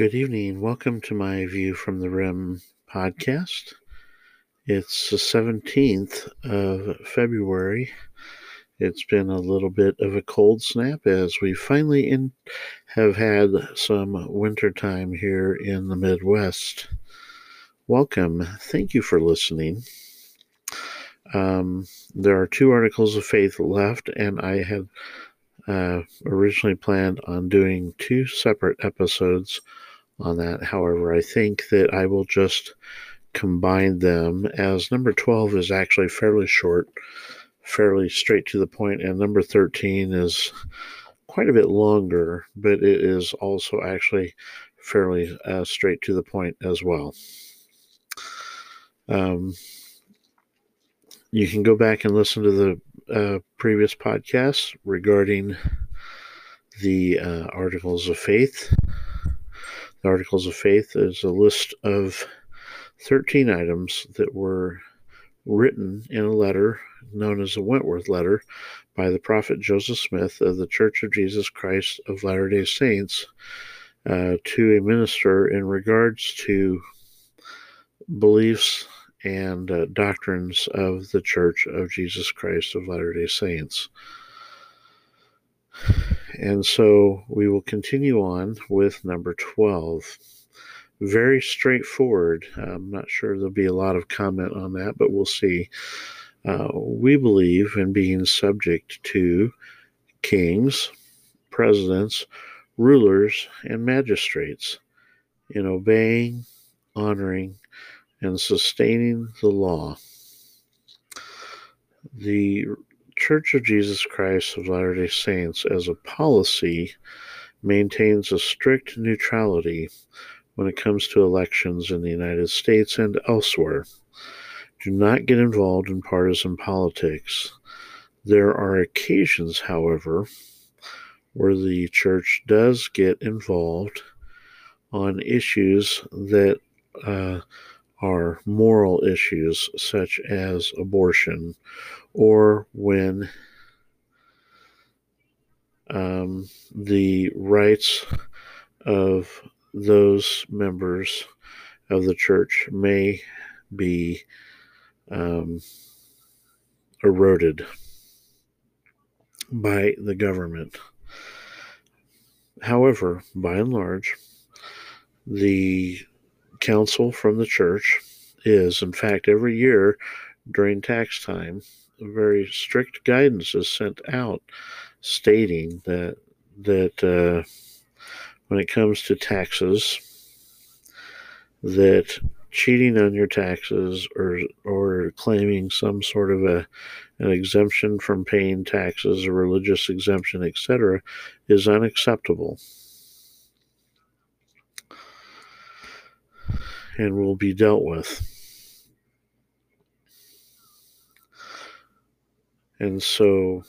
Good evening. Welcome to my View from the Rim podcast. It's the 17th of February. It's been a little bit of a cold snap as we finally in, have had some winter time here in the Midwest. Welcome. Thank you for listening. Um, there are two articles of faith left, and I had uh, originally planned on doing two separate episodes on that. However, I think that I will just combine them as number 12 is actually fairly short, fairly straight to the point, and number 13 is quite a bit longer, but it is also actually fairly uh, straight to the point as well. Um, you can go back and listen to the uh, previous podcasts regarding the uh, Articles of Faith. The Articles of Faith is a list of 13 items that were written in a letter known as the Wentworth Letter by the prophet Joseph Smith of the Church of Jesus Christ of Latter day Saints uh, to a minister in regards to beliefs and uh, doctrines of the Church of Jesus Christ of Latter day Saints. And so we will continue on with number 12. Very straightforward. I'm not sure there'll be a lot of comment on that, but we'll see. Uh, we believe in being subject to kings, presidents, rulers, and magistrates, in obeying, honoring, and sustaining the law. The Church of Jesus Christ of Latter day Saints, as a policy, maintains a strict neutrality when it comes to elections in the United States and elsewhere. Do not get involved in partisan politics. There are occasions, however, where the church does get involved on issues that uh, are moral issues such as abortion or when um, the rights of those members of the church may be um, eroded by the government. However, by and large, the counsel from the church is, in fact, every year during tax time, very strict guidance is sent out stating that that uh, when it comes to taxes, that cheating on your taxes or or claiming some sort of a an exemption from paying taxes, a religious exemption, etc., is unacceptable. And will be dealt with. And so,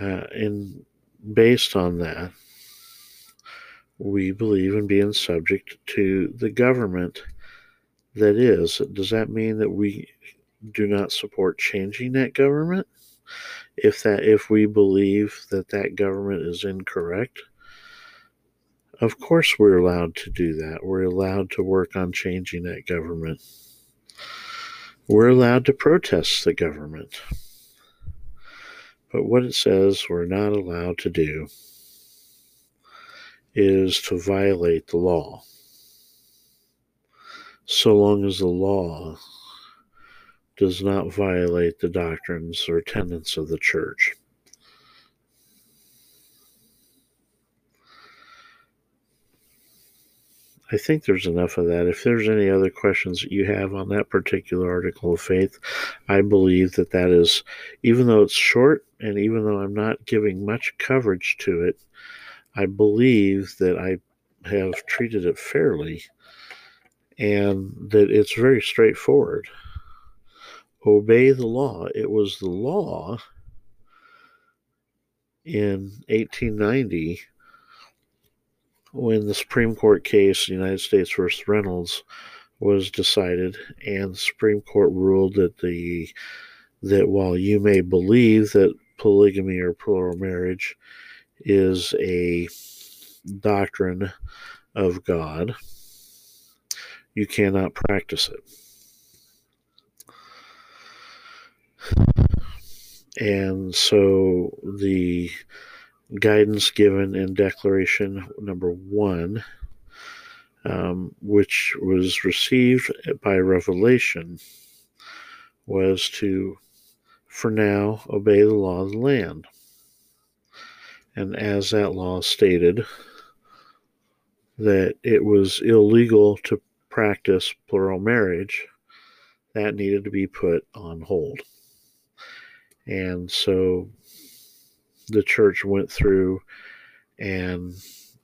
uh, in based on that, we believe in being subject to the government that is. Does that mean that we do not support changing that government? If that if we believe that that government is incorrect, of course, we're allowed to do that. We're allowed to work on changing that government. We're allowed to protest the government. But what it says we're not allowed to do is to violate the law. So long as the law does not violate the doctrines or tenets of the church. I think there's enough of that. If there's any other questions that you have on that particular article of faith, I believe that that is, even though it's short and even though I'm not giving much coverage to it, I believe that I have treated it fairly and that it's very straightforward. Obey the law. It was the law in 1890 when the Supreme Court case, United States versus Reynolds, was decided, and the Supreme Court ruled that the that while you may believe that polygamy or plural marriage is a doctrine of God, you cannot practice it. And so the guidance given in Declaration number one, um, which was received by revelation, was to, for now, obey the law of the land. And as that law stated, that it was illegal to practice plural marriage, that needed to be put on hold. And so the church went through and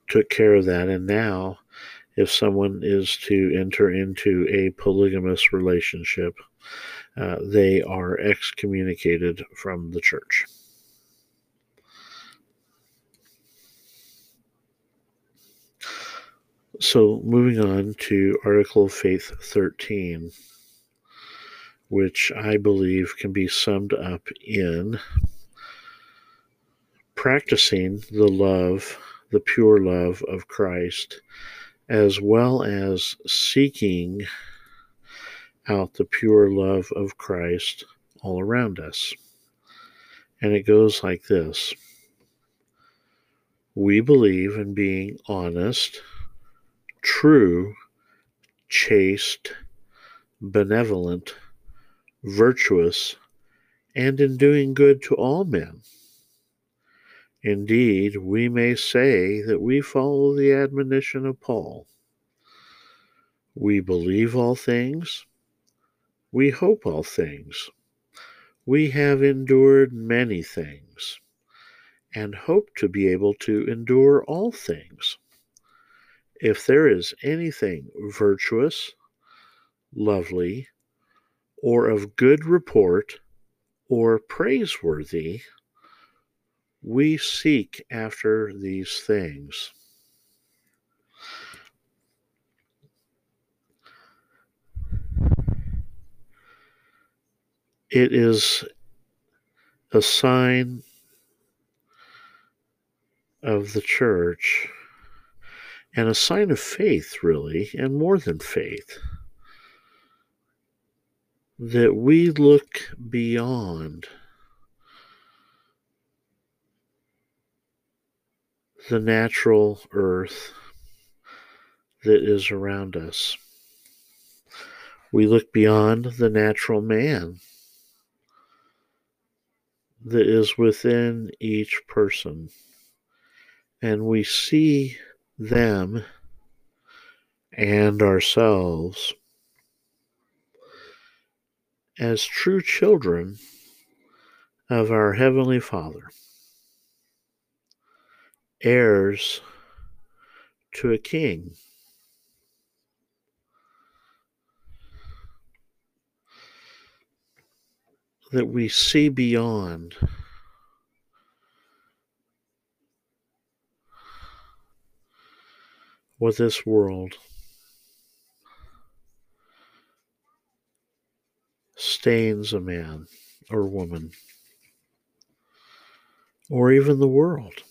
took care of that. And now, if someone is to enter into a polygamous relationship, uh, they are excommunicated from the church. So, moving on to Article of Faith 13, which I believe can be summed up in practicing the love, the pure love of Christ, as well as seeking out the pure love of Christ all around us. And it goes like this We believe in being honest true, chaste, benevolent, virtuous, and in doing good to all men. Indeed, we may say that we follow the admonition of Paul. We believe all things, we hope all things, we have endured many things, and hope to be able to endure all things. If there is anything virtuous, lovely, or of good report, or praiseworthy, we seek after these things. It is a sign of the church and a sign of faith, really, and more than faith, that we look beyond the natural earth that is around us. We look beyond the natural man that is within each person, and we see them and ourselves as true children of our Heavenly Father, heirs to a king. That we see beyond what this world. Stains a man or woman, or even the world.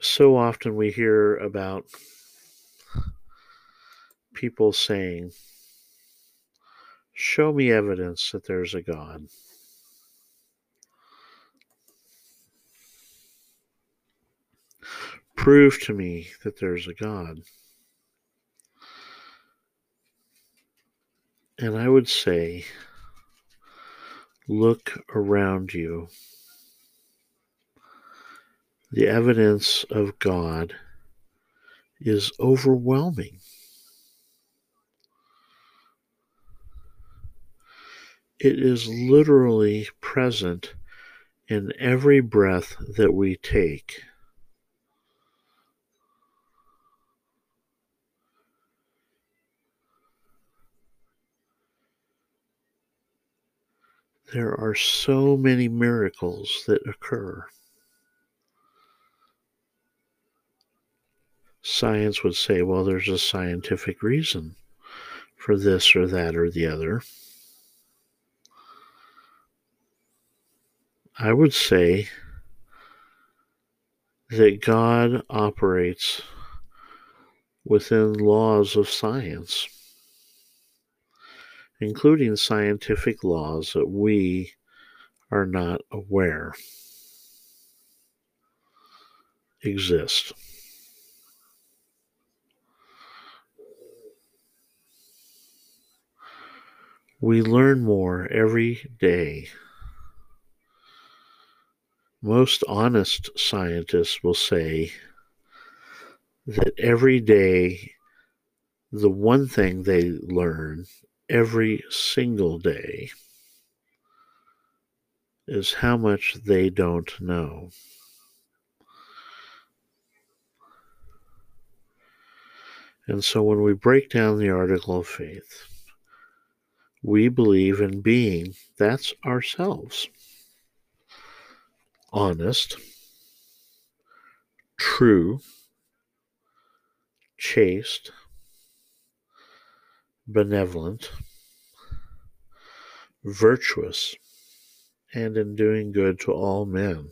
So often we hear about people saying, Show me evidence that there's a God. Prove to me that there's a God. And I would say, look around you. The evidence of God is overwhelming. It is literally present in every breath that we take. there are so many miracles that occur. Science would say, well, there's a scientific reason for this or that or the other. I would say that God operates within laws of science, including scientific laws that we are not aware exist. We learn more every day. Most honest scientists will say that every day, the one thing they learn every single day is how much they don't know. And so when we break down the article of faith, we believe in being that's ourselves. Honest, true, chaste, benevolent, virtuous, and in doing good to all men.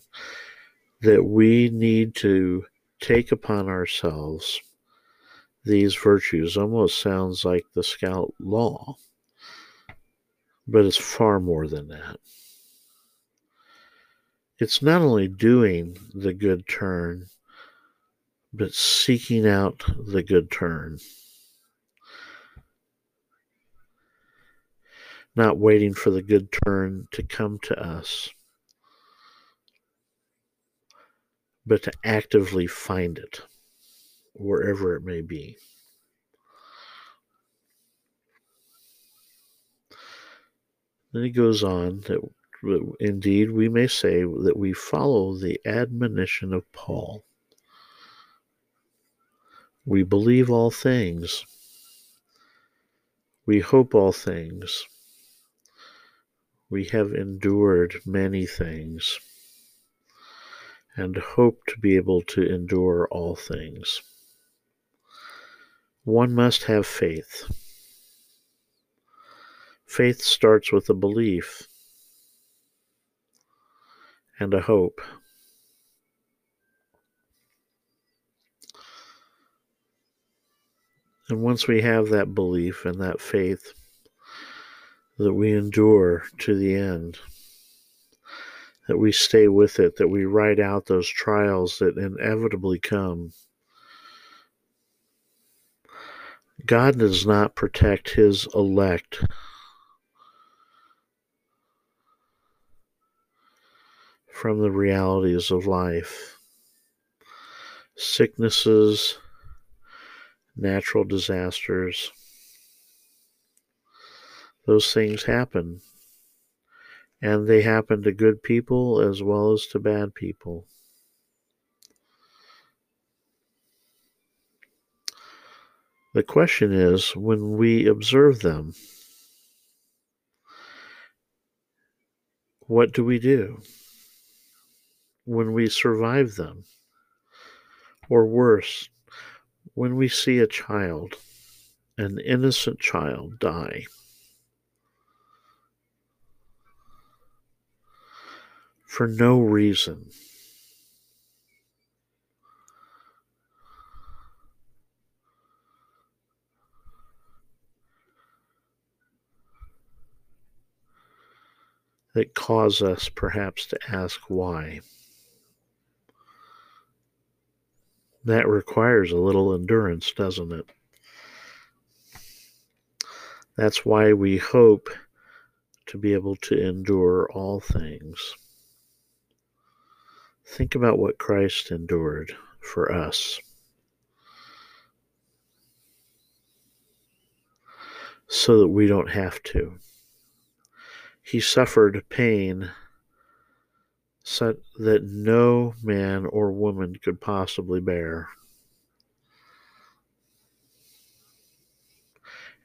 That we need to take upon ourselves these virtues almost sounds like the scout law but it's far more than that. It's not only doing the good turn, but seeking out the good turn. Not waiting for the good turn to come to us, but to actively find it wherever it may be. Then he goes on that indeed we may say that we follow the admonition of Paul. We believe all things. We hope all things. We have endured many things and hope to be able to endure all things. One must have faith. Faith starts with a belief and a hope. And once we have that belief and that faith, that we endure to the end, that we stay with it, that we ride out those trials that inevitably come. God does not protect his elect from the realities of life. Sicknesses, natural disasters, those things happen. And they happen to good people as well as to bad people. The question is when we observe them, what do we do? When we survive them. Or worse, when we see a child, an innocent child, die. For no reason. that cause us perhaps to ask why. That requires a little endurance, doesn't it? That's why we hope to be able to endure all things. Think about what Christ endured for us. So that we don't have to. He suffered pain such that no man or woman could possibly bear.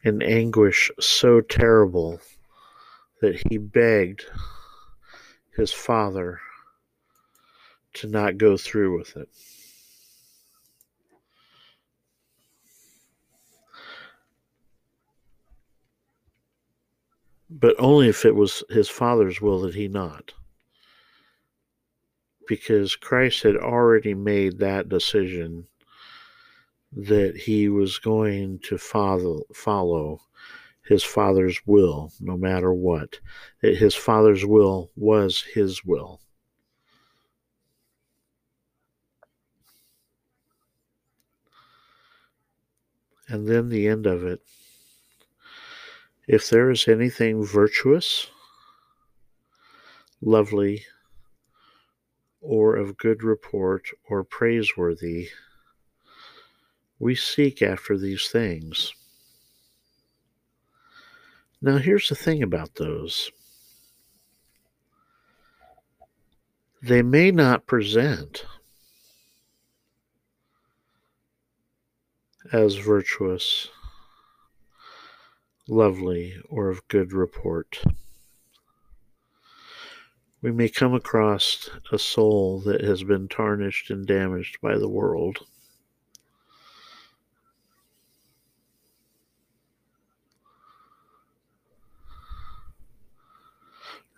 An anguish so terrible that he begged his father to not go through with it. But only if it was his father's will that he not because Christ had already made that decision that he was going to follow, follow his father's will no matter what. That his father's will was his will. And then the end of it. If there is anything virtuous, lovely, or of good report or praiseworthy, we seek after these things. Now, here's the thing about those they may not present as virtuous, lovely, or of good report. We may come across a soul that has been tarnished and damaged by the world.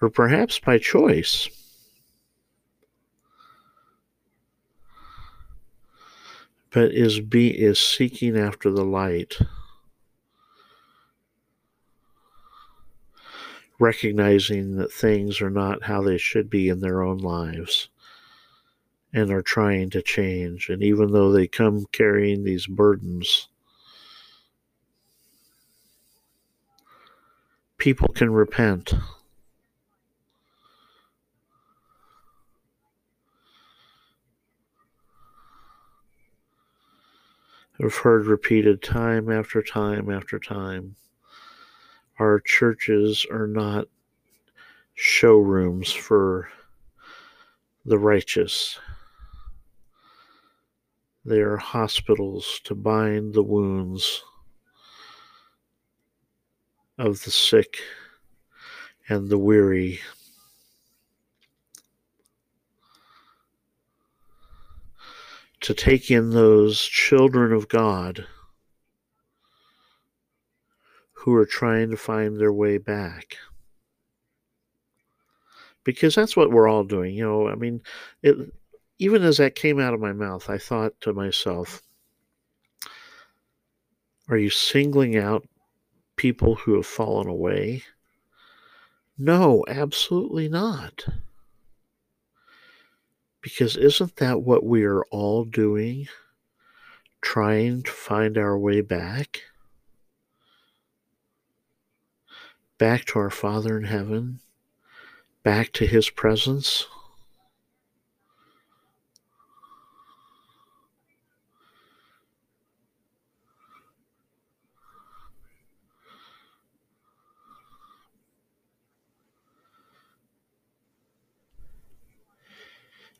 Or perhaps by choice. but is be is seeking after the light recognizing that things are not how they should be in their own lives and are trying to change and even though they come carrying these burdens people can repent I've heard repeated time after time after time. Our churches are not showrooms for the righteous. They are hospitals to bind the wounds of the sick and the weary. to take in those children of God who are trying to find their way back. Because that's what we're all doing. You know, I mean, it, even as that came out of my mouth, I thought to myself, are you singling out people who have fallen away? No, absolutely not. Because isn't that what we are all doing? Trying to find our way back? Back to our Father in heaven? Back to His presence?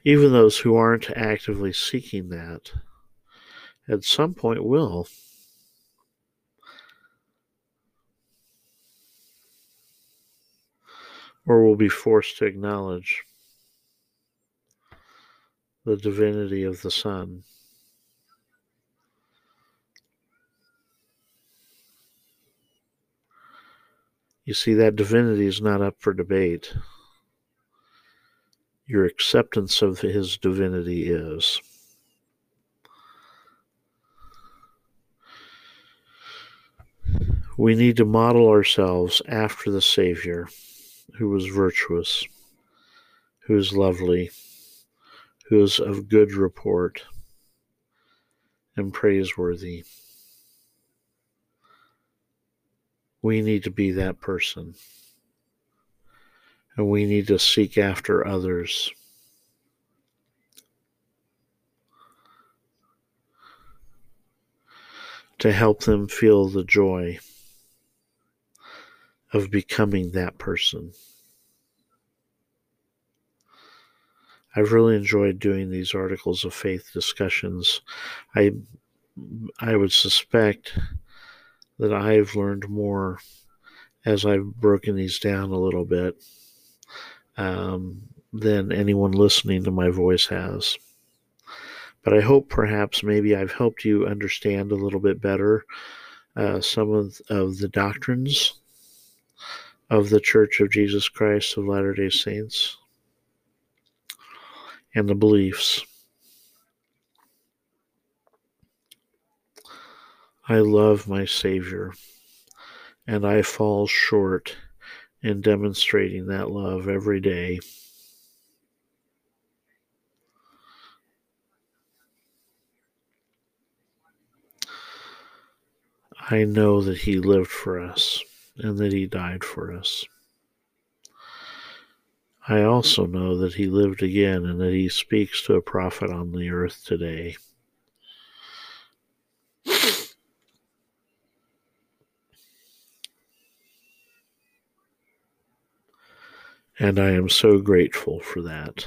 even those who aren't actively seeking that at some point will. Or will be forced to acknowledge the divinity of the Son. You see, that divinity is not up for debate your acceptance of his divinity is. We need to model ourselves after the Savior, who was virtuous, who is lovely, who is of good report and praiseworthy. We need to be that person and we need to seek after others. To help them feel the joy of becoming that person. I've really enjoyed doing these articles of faith discussions. I I would suspect that I've learned more as I've broken these down a little bit um, than anyone listening to my voice has. But I hope perhaps maybe I've helped you understand a little bit better uh, some of, of the doctrines of the Church of Jesus Christ of Latter day Saints. and the beliefs. I love my Savior, and I fall short in demonstrating that love every day. I know that He lived for us and that He died for us. I also know that He lived again and that He speaks to a prophet on the earth today. And I am so grateful for that.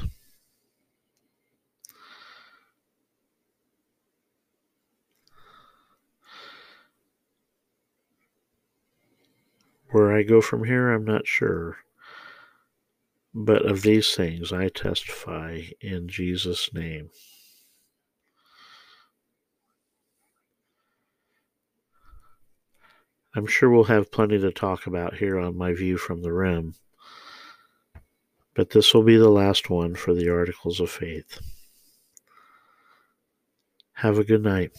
Where I go from here, I'm not sure. But of these things I testify in Jesus' name. I'm sure we'll have plenty to talk about here on my view from the rim but this will be the last one for the Articles of Faith. Have a good night.